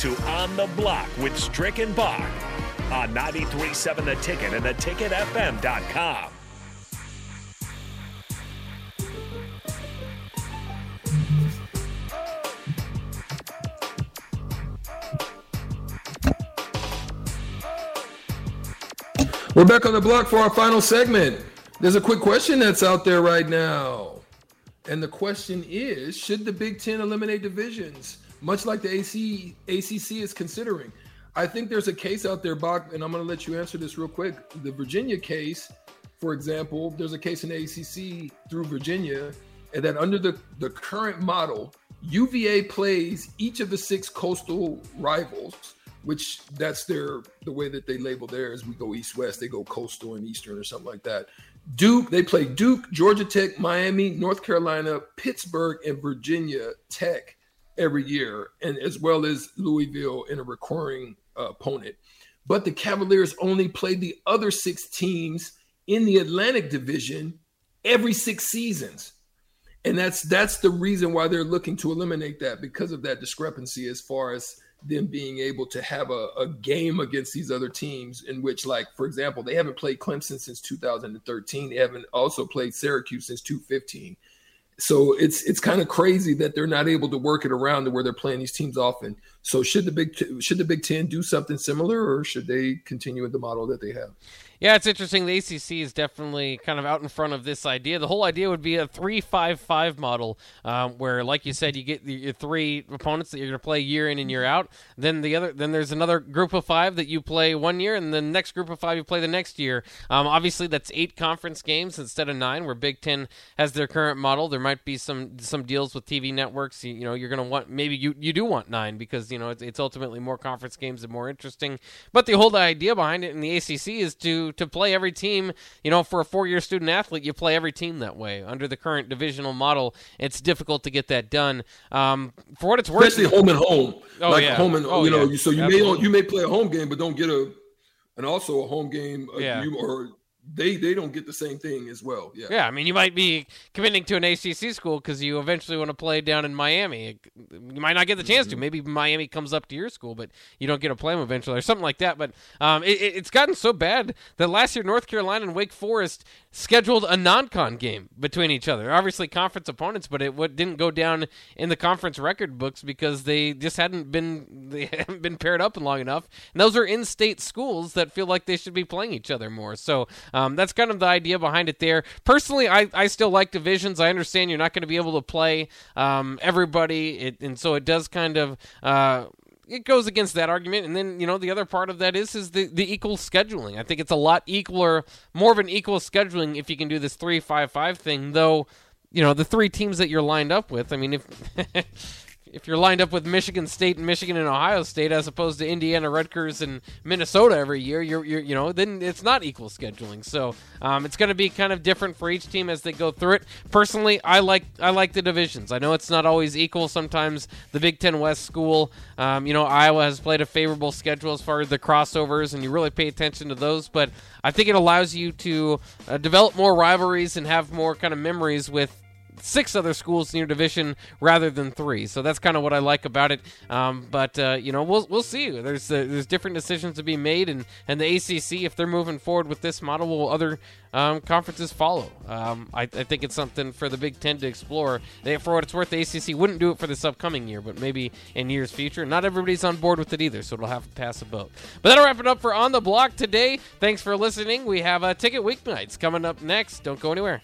to On the Block with Strick and Bach on 93.7 The Ticket and theticketfm.com. We're back on the block for our final segment. There's a quick question that's out there right now. And the question is Should the Big Ten eliminate divisions, much like the AC, ACC is considering? I think there's a case out there, Bach, and I'm going to let you answer this real quick. The Virginia case, for example, there's a case in ACC through Virginia, and that under the, the current model, UVA plays each of the six coastal rivals which that's their the way that they label theirs. We go east west, they go coastal and eastern or something like that. Duke, they play Duke, Georgia Tech, Miami, North Carolina, Pittsburgh, and Virginia Tech every year, and as well as Louisville in a recurring uh, opponent. But the Cavaliers only play the other six teams in the Atlantic Division every six seasons. And that's that's the reason why they're looking to eliminate that because of that discrepancy as far as them being able to have a, a, game against these other teams in which like for example they haven't played clemson since 2013 they haven't also played syracuse since 2015 so it's it's kind of crazy that they're not able to work it around to where they're playing these teams often. So should the big should the big 10 do something similar or should they continue with the model that they have yeah, it's interesting. The ACC is definitely kind of out in front of this idea. The whole idea would be a three-five-five model, um, where, like you said, you get your three opponents that you're going to play year in and year out. Then the other, then there's another group of five that you play one year, and the next group of five you play the next year. Um, obviously, that's eight conference games instead of nine, where Big Ten has their current model. There might be some some deals with TV networks. You, you know, you're going to want maybe you you do want nine because you know it's, it's ultimately more conference games and more interesting. But the whole idea behind it in the ACC is to to play every team. You know, for a four-year student athlete, you play every team that way. Under the current divisional model, it's difficult to get that done. Um, for what it's worth, especially home and home. Oh like yeah. home and oh, you know, yeah. so you Absolutely. may you may play a home game, but don't get a and also a home game. Yeah. you, or they they don't get the same thing as well. Yeah. Yeah, I mean, you might be committing to an ACC school because you eventually want to play down in Miami. You might not get the chance to. Maybe Miami comes up to your school, but you don't get to play them eventually, or something like that. But um, it, it- it's gotten so bad that last year North Carolina and Wake Forest scheduled a non-con game between each other. Obviously, conference opponents, but it what didn't go down in the conference record books because they just hadn't been they hadn't been paired up long enough. And those are in-state schools that feel like they should be playing each other more. So um, that's kind of the idea behind it there. Personally, I, I still like divisions. I understand you're not going to be able to play um, everybody, it, and so it does kind of. Uh, it goes against that argument, and then you know the other part of that is is the the equal scheduling. I think it's a lot equaler, more of an equal scheduling if you can do this three five five thing. Though, you know the three teams that you're lined up with. I mean, if if you're lined up with Michigan State and Michigan and Ohio State as opposed to Indiana, Rutgers, and Minnesota every year, you're, you're you know then it's not equal scheduling. So um, it's going to be kind of different for each team as they go through it. Personally, I like I like the divisions. I know it's not always equal. Sometimes the Big Ten West school, um, you know, Iowa has played a favorable schedule as far as the crossovers, and you really pay attention to those. But I think it allows you to uh, develop more rivalries and have more kind of memories with six other schools in your division rather than three. So that's kind of what I like about it. Um, but uh, you know, we'll we'll see. There's uh, there's different decisions to be made, and and the ACC, if they're moving forward with this model, will other um, conferences follow. Um, I, I think it's something for the Big Ten to explore. They, for what it's worth, the ACC wouldn't do it for this upcoming year, but maybe in years future. Not everybody's on board with it either, so it'll have to pass a vote. But that'll wrap it up for on the block today. Thanks for listening. We have uh, ticket weeknights coming up next. Don't go anywhere.